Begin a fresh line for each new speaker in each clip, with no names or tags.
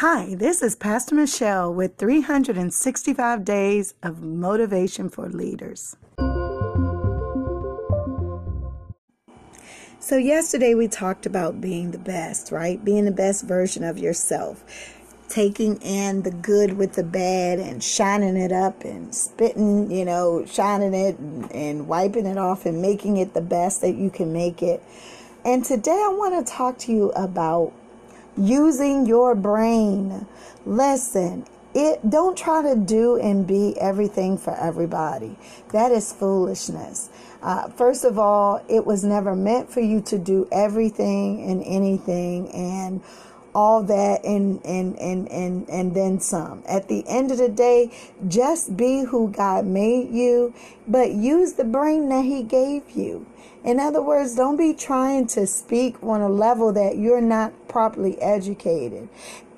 Hi, this is Pastor Michelle with 365 Days of Motivation for Leaders. So, yesterday we talked about being the best, right? Being the best version of yourself. Taking in the good with the bad and shining it up and spitting, you know, shining it and, and wiping it off and making it the best that you can make it. And today I want to talk to you about using your brain. Listen, it don't try to do and be everything for everybody. That is foolishness. Uh, first of all, it was never meant for you to do everything and anything and all that and and and and and then some. At the end of the day, just be who God made you, but use the brain that he gave you. In other words, don't be trying to speak on a level that you're not properly educated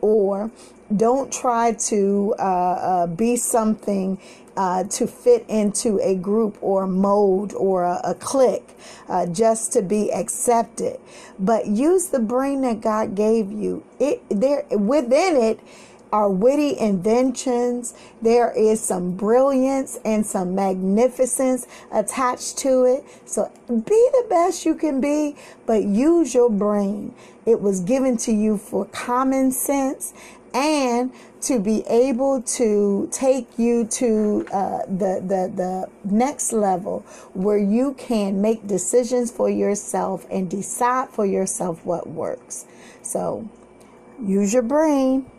or don't try to uh, uh, be something uh, to fit into a group or mode or a, a clique uh, just to be accepted. But use the brain that God gave you. It there within it are witty inventions. There is some brilliance and some magnificence attached to it. So be the best you can be, but use your brain. It was given to you for common sense and to be able to take you to uh, the, the, the next level where you can make decisions for yourself and decide for yourself what works. So use your brain